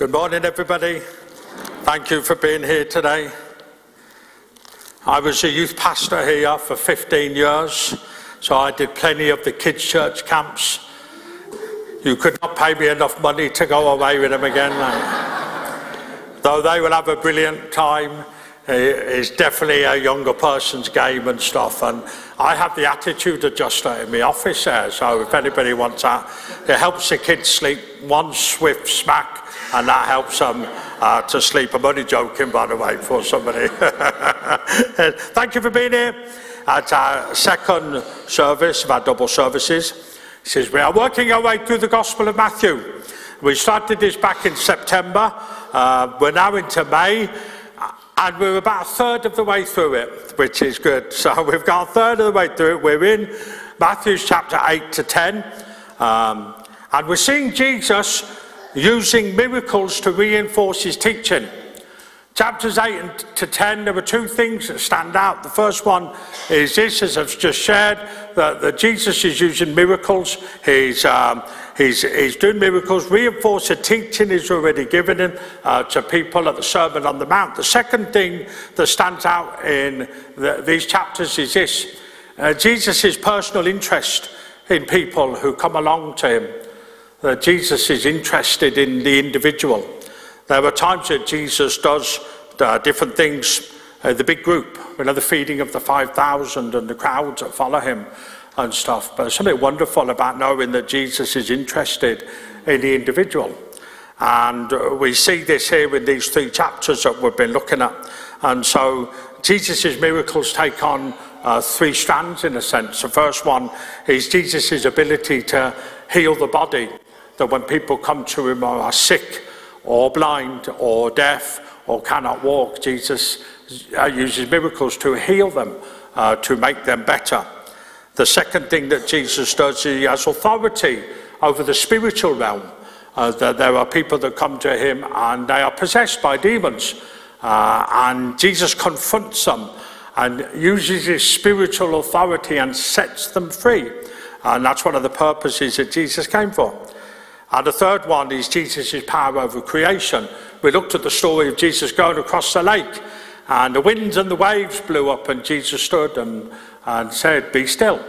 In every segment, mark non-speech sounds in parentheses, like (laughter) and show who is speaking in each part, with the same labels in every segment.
Speaker 1: Good morning, everybody. Thank you for being here today. I was a youth pastor here for 15 years, so I did plenty of the kids' church camps. You could not pay me enough money to go away with them again. Eh? Though they will have a brilliant time, eh, it's definitely a younger person's game and stuff. And I have the attitude adjuster in my office there, so if anybody wants that, it helps the kids sleep one swift smack, and that helps them uh, to sleep. I'm only joking, by the way, for somebody. (laughs) Thank you for being here at our second service of our double services. Says, We are working our way through the Gospel of Matthew. We started this back in September. Uh, we're now into May. And we're about a third of the way through it, which is good. (laughs) So we've got a third of the way through it. We're in Matthew chapter 8 to 10. Um, and we're seeing Jesus using miracles to reinforce his teaching. Chapters 8 to 10, there were two things that stand out. The first one is this, as I've just shared, that, that Jesus is using miracles. He's, um, he's, he's doing miracles, reinforce the teaching he's already given him, uh, to people at the Sermon on the Mount. The second thing that stands out in the, these chapters is this uh, Jesus' personal interest in people who come along to him. That Jesus is interested in the individual. There are times that Jesus does uh, different things. Uh, the big group, you know, the feeding of the 5,000 and the crowds that follow him and stuff. But something wonderful about knowing that Jesus is interested in the individual. And uh, we see this here in these three chapters that we've been looking at. And so Jesus' miracles take on uh, three strands in a sense. The first one is Jesus' ability to heal the body. That when people come to him or are sick or blind or deaf or cannot walk, Jesus uh, uses miracles to heal them, uh, to make them better. The second thing that Jesus does, is he has authority over the spiritual realm. Uh, that there are people that come to him and they are possessed by demons. Uh, and Jesus confronts them and uses his spiritual authority and sets them free. And that's one of the purposes that Jesus came for. And the third one is Jesus' power over creation. We looked at the story of Jesus going across the lake, and the winds and the waves blew up, and Jesus stood and, and said, Be still.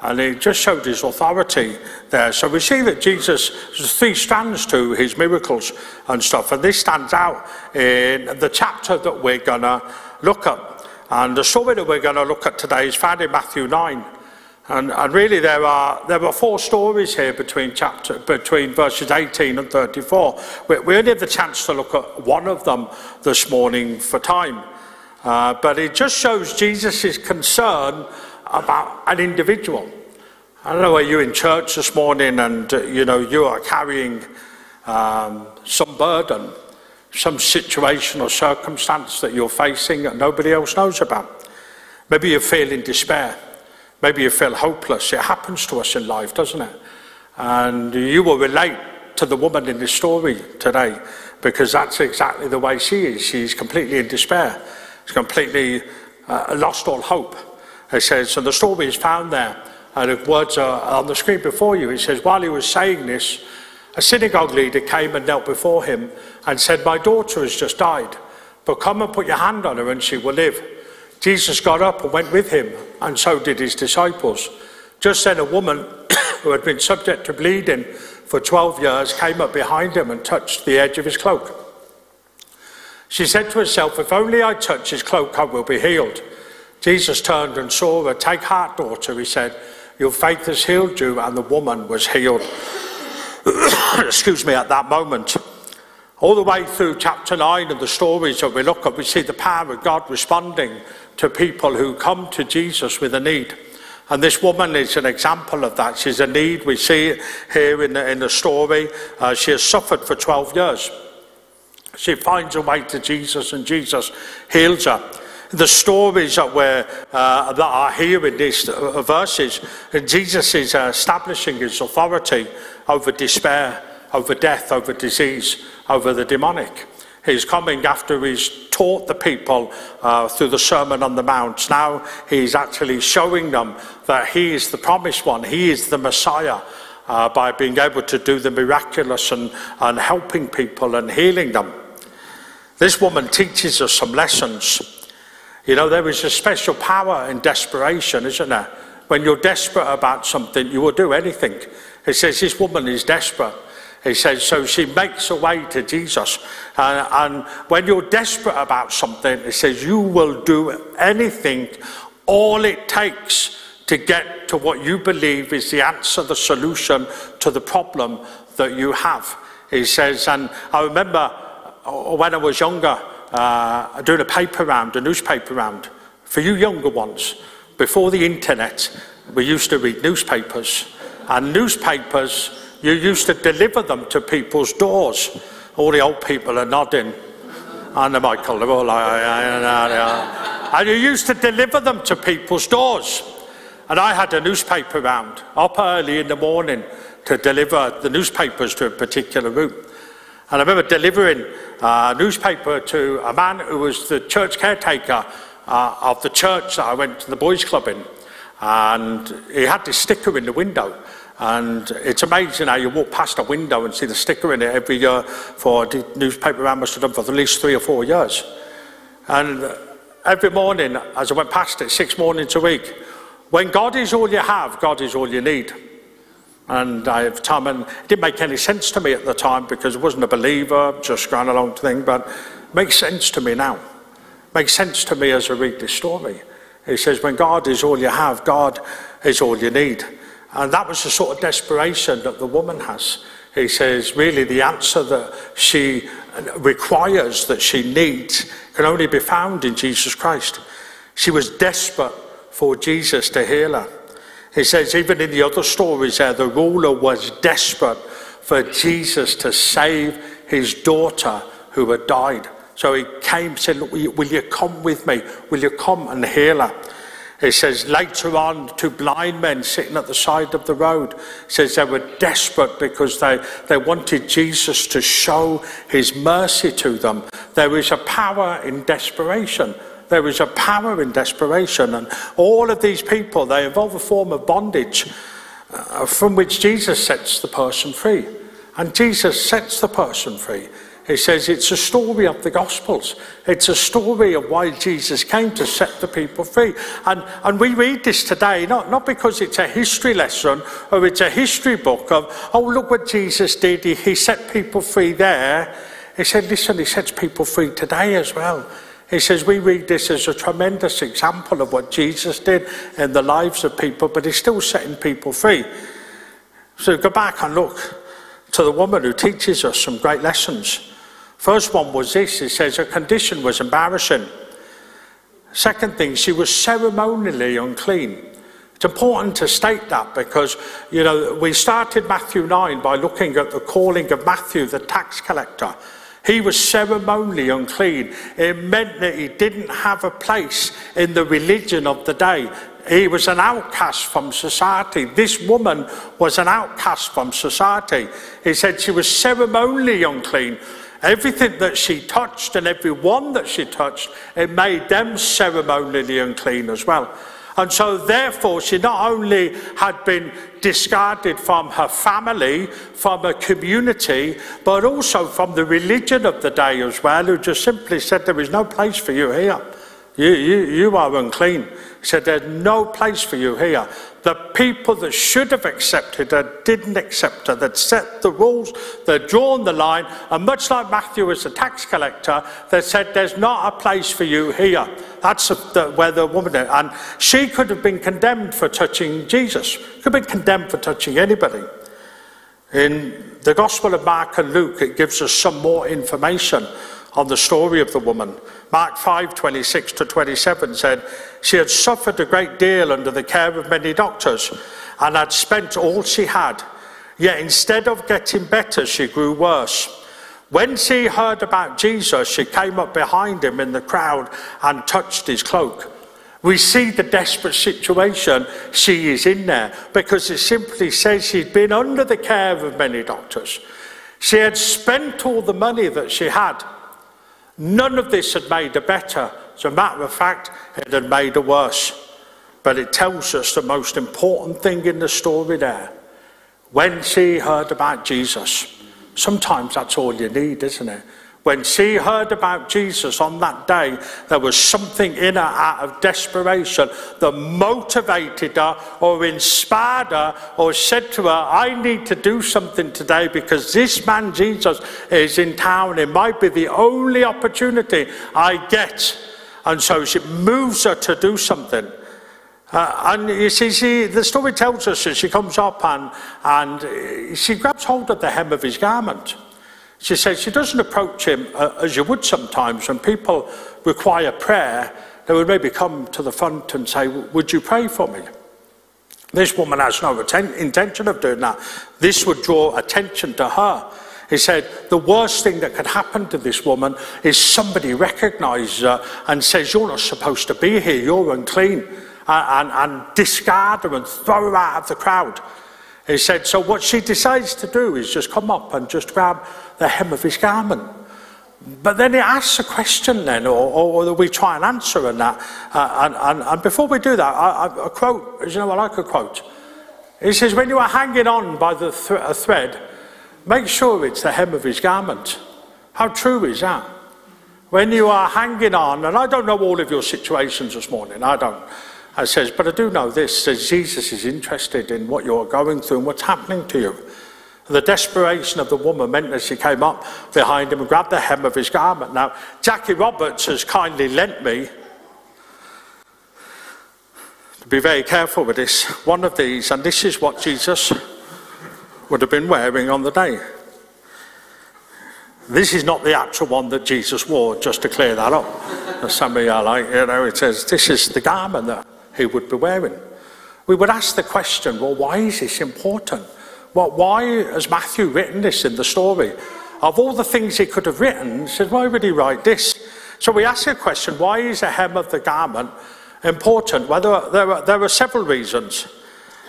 Speaker 1: And he just showed his authority there. So we see that Jesus, there's three strands to his miracles and stuff. And this stands out in the chapter that we're going to look at. And the story that we're going to look at today is found in Matthew 9. And, and, really, there are, there are four stories here between, chapter, between verses 18 and 34. We, we only have the chance to look at one of them this morning for time. Uh, but it just shows Jesus' concern about an individual. I don't know, where you're in church this morning and, uh, you know, you are carrying um, some burden, some situation or circumstance that you're facing that nobody else knows about. Maybe you're feeling despair. Maybe you feel hopeless. It happens to us in life, doesn't it? And you will relate to the woman in the story today because that's exactly the way she is. She's completely in despair. She's completely uh, lost all hope. It says, and the story is found there, and the words are on the screen before you. It says, while he was saying this, a synagogue leader came and knelt before him and said, My daughter has just died, but come and put your hand on her and she will live. Jesus got up and went with him, and so did his disciples. Just then, a woman (coughs) who had been subject to bleeding for 12 years came up behind him and touched the edge of his cloak. She said to herself, If only I touch his cloak, I will be healed. Jesus turned and saw her. Take heart, daughter, he said. Your faith has healed you, and the woman was healed. (coughs) Excuse me, at that moment. All the way through chapter 9 of the stories that we look at, we see the power of God responding to people who come to Jesus with a need. And this woman is an example of that. She's a need. We see here in the, in the story. Uh, she has suffered for 12 years. She finds a way to Jesus, and Jesus heals her. The stories that, we're, uh, that are here in these uh, verses, Jesus is establishing his authority over despair, over death, over disease, over the demonic. He's coming after he's taught the people uh, through the Sermon on the Mount. Now he's actually showing them that he is the promised one, he is the Messiah. uh, by being able to do the miraculous and, and helping people and healing them. This woman teaches us some lessons. You know, there is a special power in desperation, isn't there? When you're desperate about something, you will do anything. It says this woman is desperate. He says, so she makes a way to Jesus. And, and when you're desperate about something, he says you will do anything, all it takes to get to what you believe is the answer, the solution to the problem that you have. He says, and I remember when I was younger, uh, doing a paper round, a newspaper round, for you younger ones, before the internet, we used to read newspapers. And newspapers, you used to deliver them to people's doors. All the old people are nodding. And the Michael, they're all like, and you used to deliver them to people's doors. And I had a newspaper round up early in the morning to deliver the newspapers to a particular route. And I remember delivering a newspaper to a man who was the church caretaker uh, of the church that I went to the boys' club in. And he had this sticker in the window. And it's amazing how you walk past a window and see the sticker in it every year for the newspaper round must have done for at least three or four years. And every morning, as I went past it, six mornings a week, when God is all you have, God is all you need. And I have time, and it didn't make any sense to me at the time because I wasn't a believer, just going along thing, but it makes sense to me now. It makes sense to me as I read this story. He says, when God is all you have, God is all you need. And that was the sort of desperation that the woman has. He says, really, the answer that she requires, that she needs, can only be found in Jesus Christ. She was desperate for Jesus to heal her. He says, even in the other stories there, the ruler was desperate for Jesus to save his daughter who had died. So he came and said, Look, will you come with me? Will you come and heal her? He says later on, two blind men sitting at the side of the road, says they were desperate because they, they wanted Jesus to show his mercy to them. There is a power in desperation. There is a power in desperation. And all of these people, they involve a form of bondage uh, from which Jesus sets the person free. And Jesus sets the person free. He says it's a story of the Gospels. It's a story of why Jesus came to set the people free. And, and we read this today, not, not because it's a history lesson or it's a history book of, oh, look what Jesus did. He, he set people free there. He said, listen, he sets people free today as well. He says we read this as a tremendous example of what Jesus did in the lives of people, but he's still setting people free. So go back and look to the woman who teaches us some great lessons. First one was this it says her condition was embarrassing. Second thing, she was ceremonially unclean. It's important to state that because, you know, we started Matthew 9 by looking at the calling of Matthew, the tax collector. He was ceremonially unclean. It meant that he didn't have a place in the religion of the day. He was an outcast from society. This woman was an outcast from society. He said she was ceremonially unclean. Everything that she touched and every one that she touched, it made them ceremonially unclean as well. And so, therefore, she not only had been discarded from her family, from her community, but also from the religion of the day as well, who just simply said, There is no place for you here. You, you, you are unclean. Said, There's no place for you here. The people that should have accepted her didn't accept her. They'd set the rules, they'd drawn the line, and much like Matthew as a tax collector, they said, There's not a place for you here. That's the, where the woman is. And she could have been condemned for touching Jesus, could have been condemned for touching anybody. In the Gospel of Mark and Luke, it gives us some more information on the story of the woman. Mark 5 26 to 27 said, She had suffered a great deal under the care of many doctors and had spent all she had. Yet instead of getting better, she grew worse. When she heard about Jesus, she came up behind him in the crowd and touched his cloak. We see the desperate situation she is in there because it simply says she'd been under the care of many doctors. She had spent all the money that she had None of this had made her better. As a matter of fact, it had made her worse. But it tells us the most important thing in the story there. when she heard about Jesus. Sometimes that's all you need, isn't it? When she heard about Jesus on that day, there was something in her out of desperation that motivated her or inspired her or said to her, I need to do something today because this man Jesus is in town. It might be the only opportunity I get. And so she moves her to do something. Uh, and you see, the story tells us that she comes up and, and she grabs hold of the hem of his garment. She says she doesn't approach him uh, as you would sometimes when people require prayer. They would maybe come to the front and say, Would you pray for me? This woman has no intention of doing that. This would draw attention to her. He said, The worst thing that could happen to this woman is somebody recognizes her and says, You're not supposed to be here, you're unclean, and, and, and discard her and throw her out of the crowd. He said, So what she decides to do is just come up and just grab the hem of his garment. But then he asks a question then, or, or we try and answer and that. Uh, and, and, and, before we do that, I, I, a quote, you know, I like a quote. He says, when you are hanging on by the th a thread, make sure it's the hem of his garment. How true is that? When you are hanging on, and I don't know all of your situations this morning, I don't. I says, but I do know this, that Jesus is interested in what you're going through and what's happening to you. The desperation of the woman meant that she came up behind him and grabbed the hem of his garment. Now, Jackie Roberts has kindly lent me to be very careful with this, one of these, and this is what Jesus would have been wearing on the day. This is not the actual one that Jesus wore, just to clear that up. Some of you are like, you know, it says this is the garment that he would be wearing. We would ask the question, well, why is this important? Well, why has Matthew written this in the story? Of all the things he could have written, he said, why would he write this? So we ask the question, why is the hem of the garment important? Well, there are, there are, there are several reasons.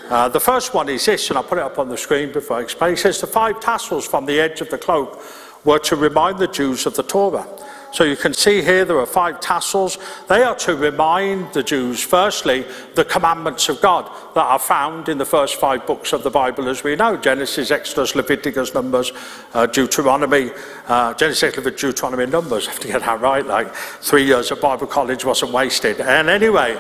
Speaker 1: Uh, the first one is this, and I'll put it up on the screen before I explain. It says the five tassels from the edge of the cloak were to remind the Jews of the Torah. So you can see here there are five tassels. They are to remind the Jews, firstly, the commandments of God that are found in the first five books of the Bible, as we know Genesis, Exodus, Leviticus, Numbers, uh, Deuteronomy, uh, Genesis, Leviticus, Deuteronomy, Numbers. I have to get that right, like three years at Bible college wasn't wasted. And anyway,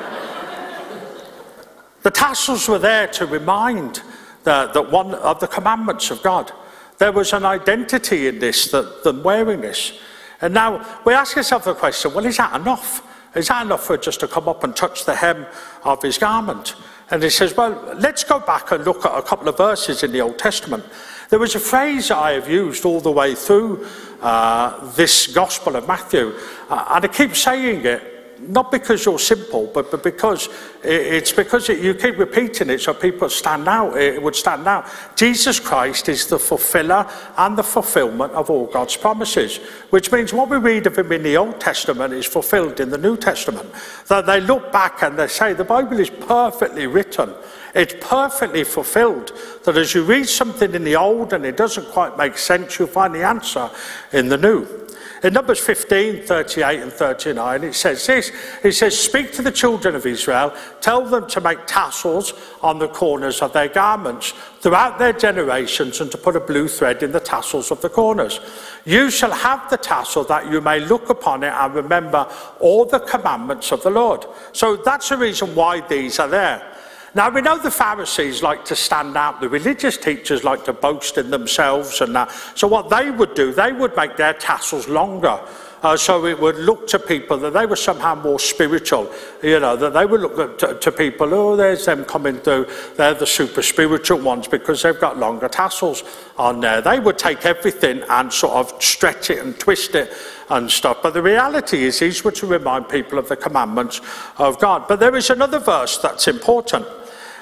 Speaker 1: the tassels were there to remind the one of the commandments of God. There was an identity in this, that them wearing this. And now we ask ourselves the question well, is that enough? Is that enough for just to come up and touch the hem of his garment? And he says, well, let's go back and look at a couple of verses in the Old Testament. There was a phrase that I have used all the way through uh, this Gospel of Matthew, uh, and I keep saying it not because you're simple, but, but because it's because you keep repeating it so people stand out, it would stand out. Jesus Christ is the fulfiller and the fulfillment of all God's promises, which means what we read of him in the Old Testament is fulfilled in the New Testament. That they look back and they say the Bible is perfectly written. It's perfectly fulfilled. That as you read something in the Old and it doesn't quite make sense, you find the answer in the New. In Numbers 15, 38 and 39, it says this. It says, Speak to the children of Israel, tell them to make tassels on the corners of their garments throughout their generations and to put a blue thread in the tassels of the corners. You shall have the tassel that you may look upon it and remember all the commandments of the Lord. So that's the reason why these are there. Now, we know the Pharisees like to stand out, the religious teachers like to boast in themselves and that. So, what they would do, they would make their tassels longer. Uh, so it would look to people that they were somehow more spiritual, you know, that they would look to, to people, oh, there's them coming through, they're the super spiritual ones because they've got longer tassels on there. They would take everything and sort of stretch it and twist it and stuff. But the reality is, these were to remind people of the commandments of God. But there is another verse that's important.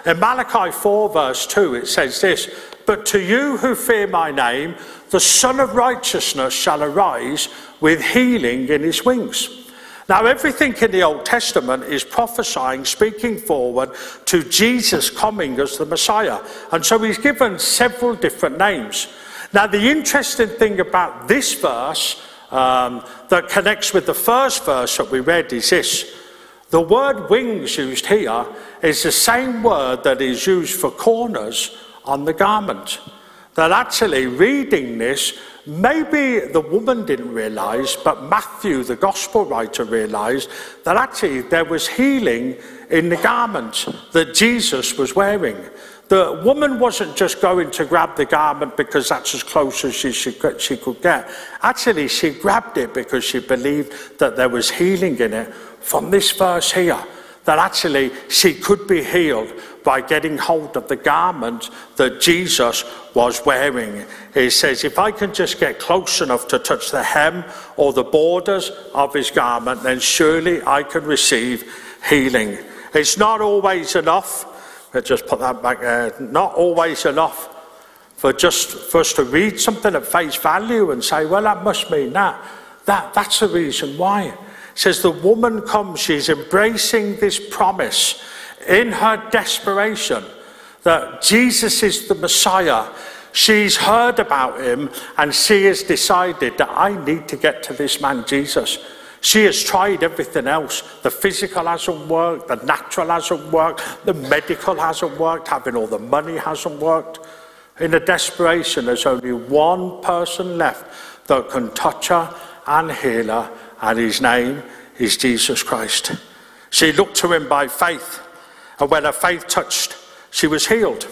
Speaker 1: In Malachi 4, verse 2, it says this But to you who fear my name, the Sun of Righteousness shall arise with healing in his wings. Now, everything in the Old Testament is prophesying, speaking forward to Jesus coming as the Messiah. And so he's given several different names. Now, the interesting thing about this verse um, that connects with the first verse that we read is this the word wings used here is the same word that is used for corners on the garment. That actually, reading this, maybe the woman didn't realize, but Matthew, the gospel writer, realized that actually there was healing in the garment that Jesus was wearing. The woman wasn't just going to grab the garment because that's as close as she, she, she could get. Actually, she grabbed it because she believed that there was healing in it from this verse here. That actually she could be healed by getting hold of the garment that Jesus was wearing. He says, If I can just get close enough to touch the hem or the borders of his garment, then surely I can receive healing. It's not always enough Let's just put that back there. Not always enough for just for us to read something at face value and say, well, that must mean that. That that's the reason why. It says the woman comes, she's embracing this promise in her desperation that Jesus is the Messiah. She's heard about him and she has decided that I need to get to this man Jesus. She has tried everything else. The physical hasn't worked, the natural hasn't worked, the medical hasn't worked, having all the money hasn't worked. In a desperation, there's only one person left that can touch her and heal her, and his name is Jesus Christ. She looked to him by faith, and when her faith touched, she was healed.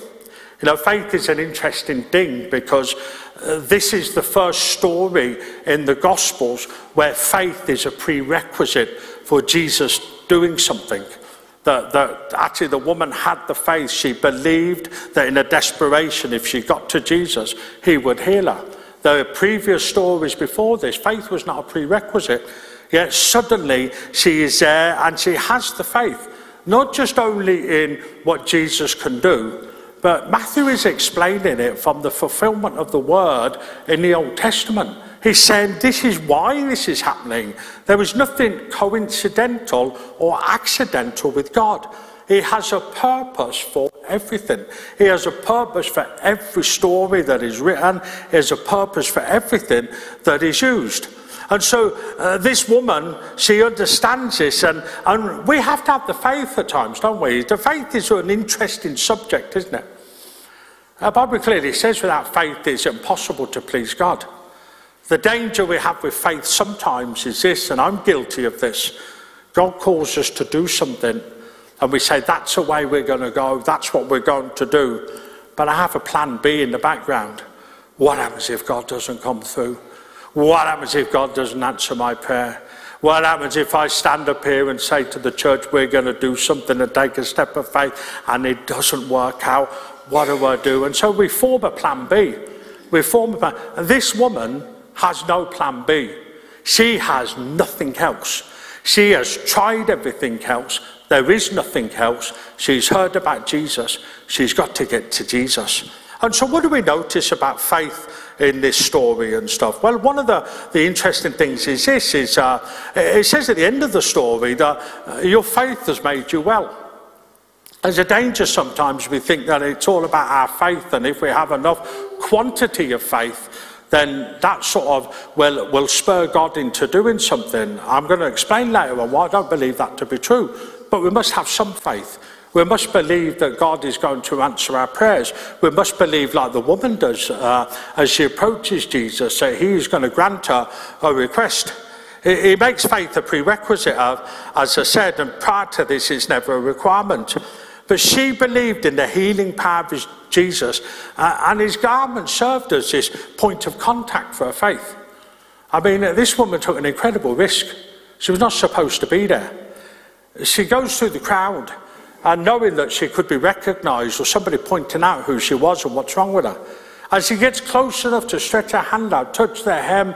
Speaker 1: You know, faith is an interesting thing because uh, this is the first story in the Gospels where faith is a prerequisite for Jesus doing something. That, that actually the woman had the faith. She believed that in a desperation, if she got to Jesus, he would heal her. The previous stories before this, faith was not a prerequisite. Yet suddenly she is there and she has the faith, not just only in what Jesus can do, but Matthew is explaining it from the fulfillment of the word in the Old Testament. He's saying this is why this is happening. There is nothing coincidental or accidental with God. He has a purpose for everything. He has a purpose for every story that is written. He has a purpose for everything that is used. And so uh, this woman, she understands this, and, and we have to have the faith at times, don't we? The faith is an interesting subject, isn't it? The Bible clearly says without faith it's impossible to please God. The danger we have with faith sometimes is this, and I'm guilty of this. God calls us to do something, and we say, That's the way we're going to go, that's what we're going to do. But I have a plan B in the background. What happens if God doesn't come through? What happens if God doesn't answer my prayer? What happens if I stand up here and say to the church, we're going to do something and take a step of faith and it doesn't work out? What do I do? And so we form a plan B. We form a plan. And this woman has no plan B. She has nothing else. She has tried everything else. There is nothing else. She's heard about Jesus. She's got to get to Jesus. And so, what do we notice about faith in this story and stuff? Well, one of the, the interesting things is this: is uh, it says at the end of the story that uh, your faith has made you well. There's a danger sometimes we think that it's all about our faith, and if we have enough quantity of faith, then that sort of will, will spur God into doing something. I'm going to explain later on why I don't believe that to be true. But we must have some faith. We must believe that God is going to answer our prayers. We must believe, like the woman does, uh, as she approaches Jesus, that He is going to grant her a request. He makes faith a prerequisite of, as I said, and prior to this, it's never a requirement. But she believed in the healing power of Jesus, uh, and his garment served as this point of contact for her faith. I mean, this woman took an incredible risk. She was not supposed to be there. She goes through the crowd, and knowing that she could be recognized or somebody pointing out who she was and what's wrong with her. As she gets close enough to stretch her hand out, touch the hem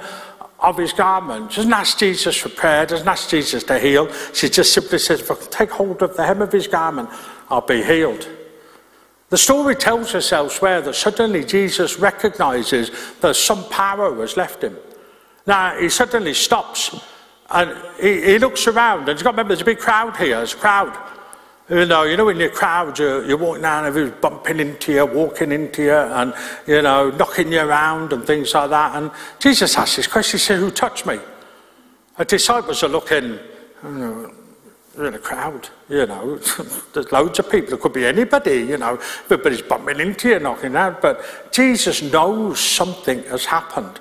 Speaker 1: of his garment, doesn't ask Jesus for prayer, doesn't ask Jesus to heal. She just simply says, if I can take hold of the hem of his garment, I'll be healed. The story tells us elsewhere that suddenly Jesus recognizes that some power has left him. Now, he suddenly stops and he, he looks around, and he's got remember there's a big crowd here, there's a crowd. You know, you know, in your crowd, you're, you're walking down, everyone's bumping into you, walking into you, and, you know, knocking you around and things like that. And Jesus asks this question, he Who touched me? The disciples are looking, you know, in a crowd, you know. (laughs) There's loads of people. It could be anybody, you know. Everybody's bumping into you, knocking out. But Jesus knows something has happened.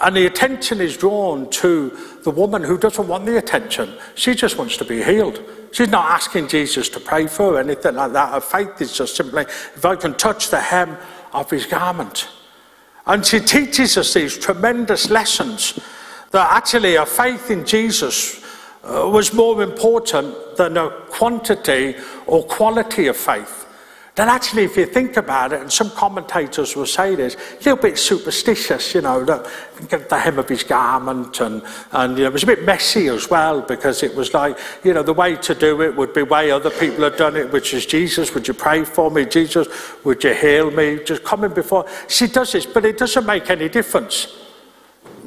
Speaker 1: And the attention is drawn to the woman who doesn't want the attention. She just wants to be healed. She's not asking Jesus to pray for her, anything like that. Her faith is just simply, if I can touch the hem of his garment. And she teaches us these tremendous lessons that actually her faith in Jesus uh, was more important than a quantity or quality of faith. That actually, if you think about it, and some commentators will say this, a little bit superstitious, you know, the hem of his garment, and, and you know, it was a bit messy as well, because it was like, you know, the way to do it would be way other people had done it, which is Jesus, would you pray for me? Jesus, would you heal me? Just coming before. She does this, but it doesn't make any difference.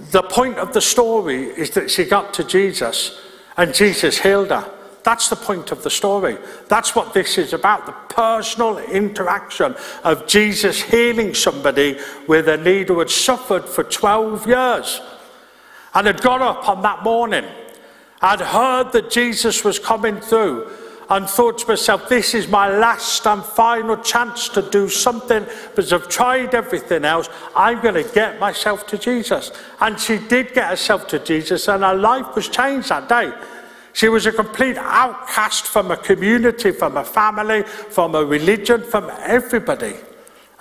Speaker 1: The point of the story is that she got to Jesus, and Jesus healed her. That's the point of the story. That's what this is about the personal interaction of Jesus healing somebody with a need who had suffered for 12 years and had got up on that morning, had heard that Jesus was coming through, and thought to myself, this is my last and final chance to do something because I've tried everything else. I'm going to get myself to Jesus. And she did get herself to Jesus, and her life was changed that day. She was a complete outcast from a community, from a family, from a religion, from everybody.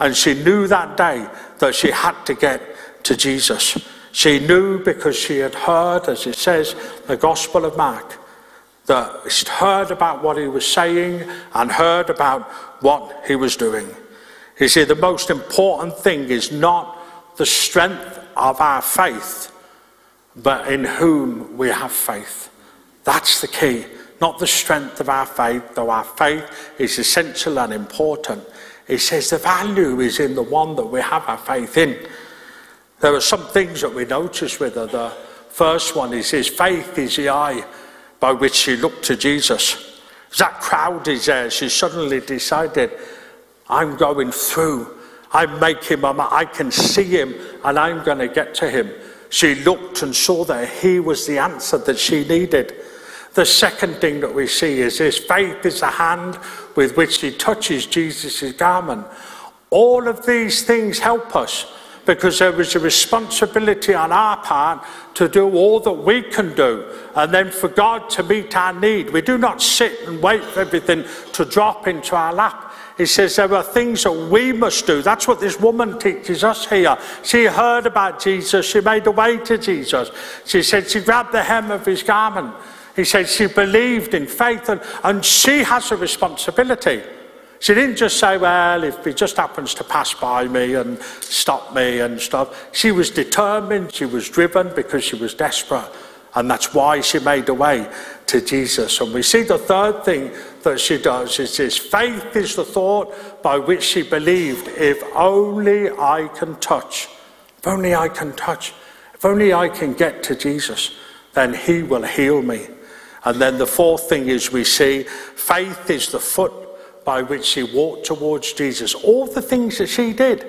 Speaker 1: And she knew that day that she had to get to Jesus. She knew because she had heard, as it says, the Gospel of Mark, that she'd heard about what he was saying and heard about what he was doing. You see, the most important thing is not the strength of our faith, but in whom we have faith. That's the key, not the strength of our faith, though our faith is essential and important. It says the value is in the one that we have our faith in. There are some things that we notice with her. The first one is his faith is the eye by which she looked to Jesus. That crowd is there, she suddenly decided, I'm going through. I'm making him, I can see him, and I'm going to get to him. She looked and saw that he was the answer that she needed. The second thing that we see is this faith is the hand with which he touches Jesus' garment. All of these things help us because there is a responsibility on our part to do all that we can do and then for God to meet our need. We do not sit and wait for everything to drop into our lap. He says there are things that we must do. That's what this woman teaches us here. She heard about Jesus. She made the way to Jesus. She said she grabbed the hem of his garment. He said she believed in faith and, and she has a responsibility. She didn't just say, well, if he just happens to pass by me and stop me and stuff. She was determined, she was driven because she was desperate. And that's why she made the way to Jesus. And we see the third thing that she does is this faith is the thought by which she believed, if only I can touch, if only I can touch, if only I can get to Jesus, then he will heal me. And then the fourth thing is we see faith is the foot by which she walked towards Jesus. All the things that she did,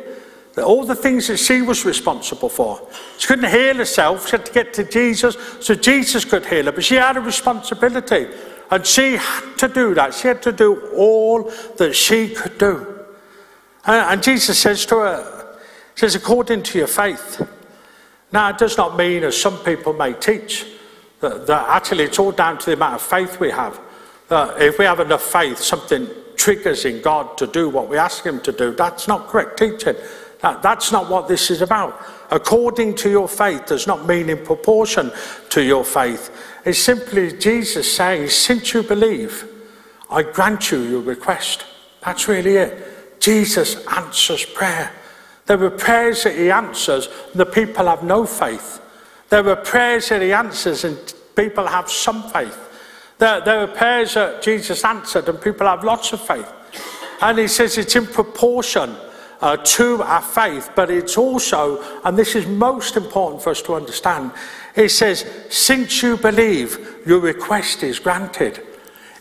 Speaker 1: all the things that she was responsible for. She couldn't heal herself, she had to get to Jesus so Jesus could heal her, but she had a responsibility. And she had to do that. She had to do all that she could do. And Jesus says to her, says, according to your faith. Now, it does not mean, as some people may teach, that, that actually it's all down to the amount of faith we have. That if we have enough faith, something triggers in God to do what we ask Him to do. That's not correct teaching. That, that's not what this is about. According to your faith does not mean in proportion to your faith. It's simply Jesus saying, since you believe, I grant you your request. That's really it. Jesus answers prayer. There are prayers that he answers, and the people have no faith. There were prayers that he answers and people have some faith. There, there are prayers that Jesus answered and people have lots of faith. And he says it's in proportion uh, to our faith, but it's also, and this is most important for us to understand, it says, since you believe, your request is granted.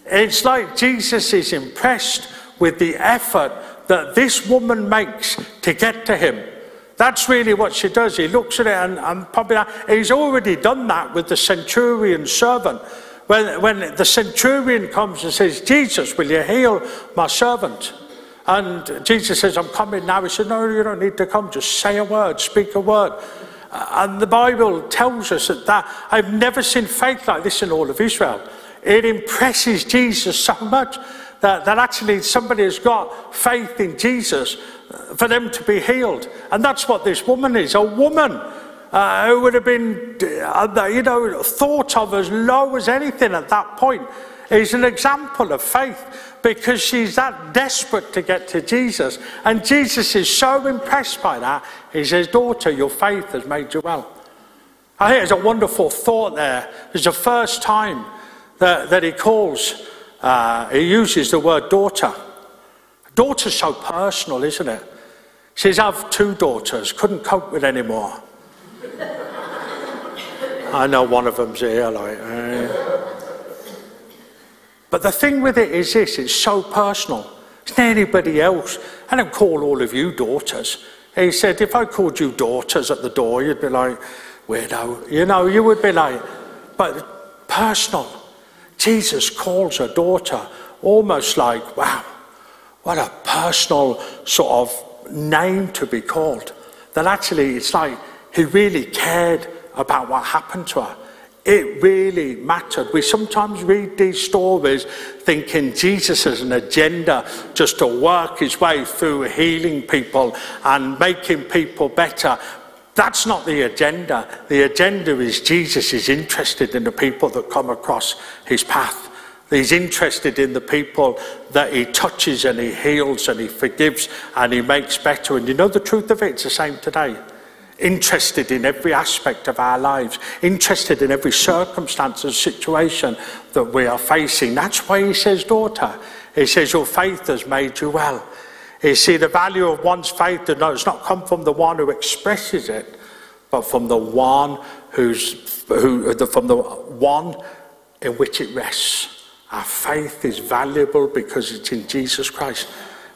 Speaker 1: It's like Jesus is impressed with the effort that this woman makes to get to him. That's really what she does. He looks at it and, and probably he's already done that with the centurion servant. When, when the centurion comes and says, Jesus, will you heal my servant? And Jesus says, I'm coming now. He said, No, you don't need to come. Just say a word, speak a word. And the Bible tells us that, that I've never seen faith like this in all of Israel. It impresses Jesus so much that, that actually somebody has got faith in Jesus for them to be healed. And that's what this woman is a woman uh, who would have been, uh, you know, thought of as low as anything at that point. Is an example of faith because she's that desperate to get to Jesus. And Jesus is so impressed by that, he says, Daughter, your faith has made you well. I think it's a wonderful thought there. It's the first time that, that he calls, uh, he uses the word daughter. Daughter's so personal, isn't it? Says, I have two daughters, couldn't cope with any more. I know one of them's here, like. Uh, but the thing with it is this it's so personal. It's not anybody else. I don't call all of you daughters. He said, if I called you daughters at the door, you'd be like, weirdo. You know, you would be like, but personal. Jesus calls a daughter almost like, wow, what a personal sort of name to be called. That actually it's like he really cared about what happened to her. It really mattered. We sometimes read these stories thinking Jesus has an agenda just to work his way through healing people and making people better. That's not the agenda. The agenda is Jesus is interested in the people that come across his path. He's interested in the people that he touches and he heals and he forgives and he makes better. And you know the truth of it? It's the same today interested in every aspect of our lives, interested in every circumstance and situation that we are facing. That's why he says, daughter. He says, your faith has made you well. You see, the value of one's faith does not come from the one who expresses it, but from the one who's, who, from the one in which it rests. Our faith is valuable because it's in Jesus Christ.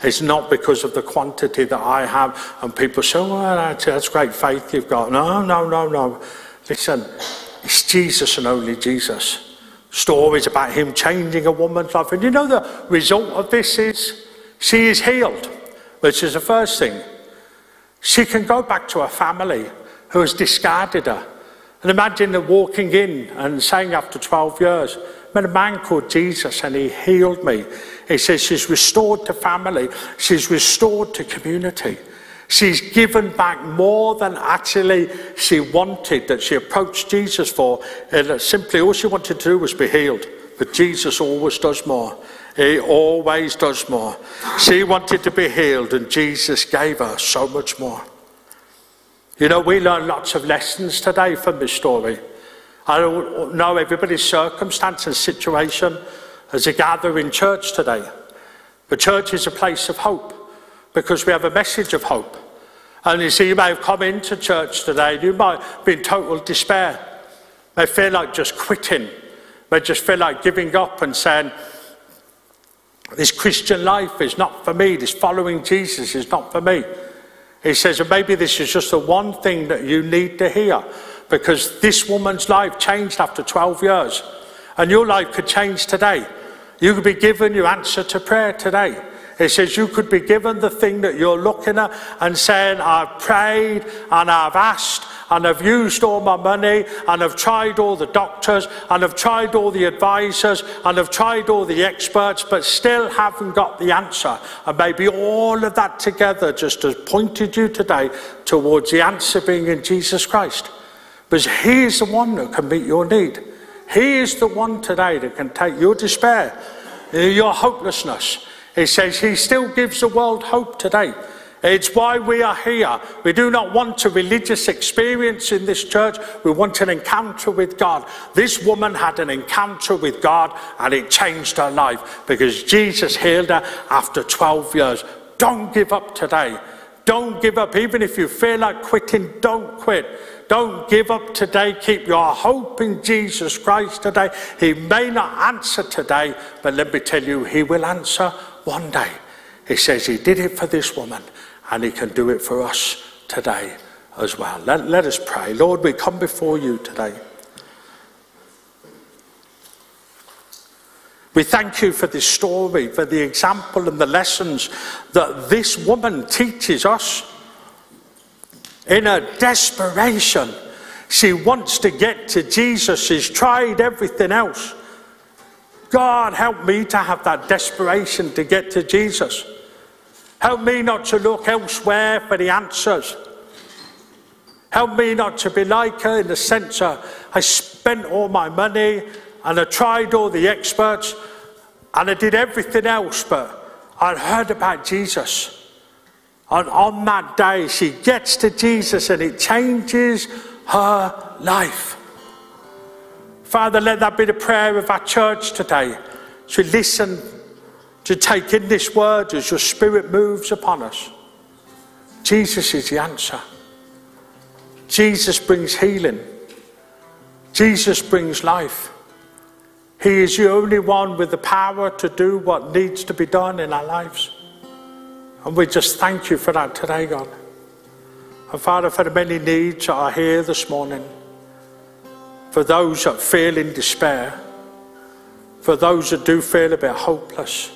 Speaker 1: It's not because of the quantity that I have. And people say, well, that's, great faith you've got. No, no, no, no. Listen, it's Jesus and only Jesus. Stories about him changing a woman's life. And you know the result of this is she is healed, which is the first thing. She can go back to her family who has discarded her. And imagine her walking in and saying after 12 years, met a man called Jesus and he healed me. He says she's restored to family, she's restored to community. She's given back more than actually she wanted, that she approached Jesus for. And simply all she wanted to do was be healed. But Jesus always does more. He always does more. She wanted to be healed, and Jesus gave her so much more. You know, we learn lots of lessons today from this story. I know everybody's circumstance and situation as a gather in church today. But church is a place of hope because we have a message of hope. And you see, you may have come into church today and you might be in total despair. May feel like just quitting. May just feel like giving up and saying, this Christian life is not for me. This following Jesus is not for me. He says, and maybe this is just the one thing that you need to hear because this woman's life changed after 12 years and your life could change today. You could be given your answer to prayer today. It says you could be given the thing that you're looking at and saying, I've prayed and I've asked and I've used all my money and I've tried all the doctors and I've tried all the advisors and I've tried all the experts, but still haven't got the answer. And maybe all of that together just has pointed you today towards the answer being in Jesus Christ. Because He is the one that can meet your need. He is the one today that can take your despair, your hopelessness. He says He still gives the world hope today. It's why we are here. We do not want a religious experience in this church. We want an encounter with God. This woman had an encounter with God and it changed her life because Jesus healed her after 12 years. Don't give up today. Don't give up. Even if you feel like quitting, don't quit. Don't give up today. Keep your hope in Jesus Christ today. He may not answer today, but let me tell you, He will answer one day. He says He did it for this woman, and He can do it for us today as well. Let, let us pray. Lord, we come before you today. We thank you for this story, for the example and the lessons that this woman teaches us. In her desperation, she wants to get to Jesus. She's tried everything else. God, help me to have that desperation to get to Jesus. Help me not to look elsewhere for the answers. Help me not to be like her in the sense of I spent all my money and I tried all the experts and I did everything else, but I heard about Jesus. And on that day, she gets to Jesus and it changes her life. Father, let that be the prayer of our church today. To listen, to take in this word as your spirit moves upon us. Jesus is the answer. Jesus brings healing. Jesus brings life. He is the only one with the power to do what needs to be done in our lives. And we just thank you for that today, God. And Father, for the many needs that are here this morning, for those that feel in despair, for those that do feel a bit hopeless,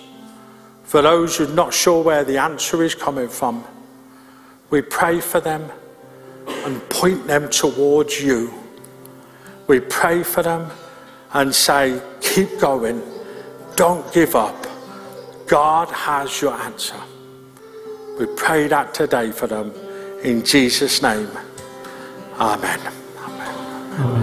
Speaker 1: for those who are not sure where the answer is coming from, we pray for them and point them towards you. We pray for them and say, keep going, don't give up. God has your answer. We pray that today for them in Jesus' name. Amen. Amen.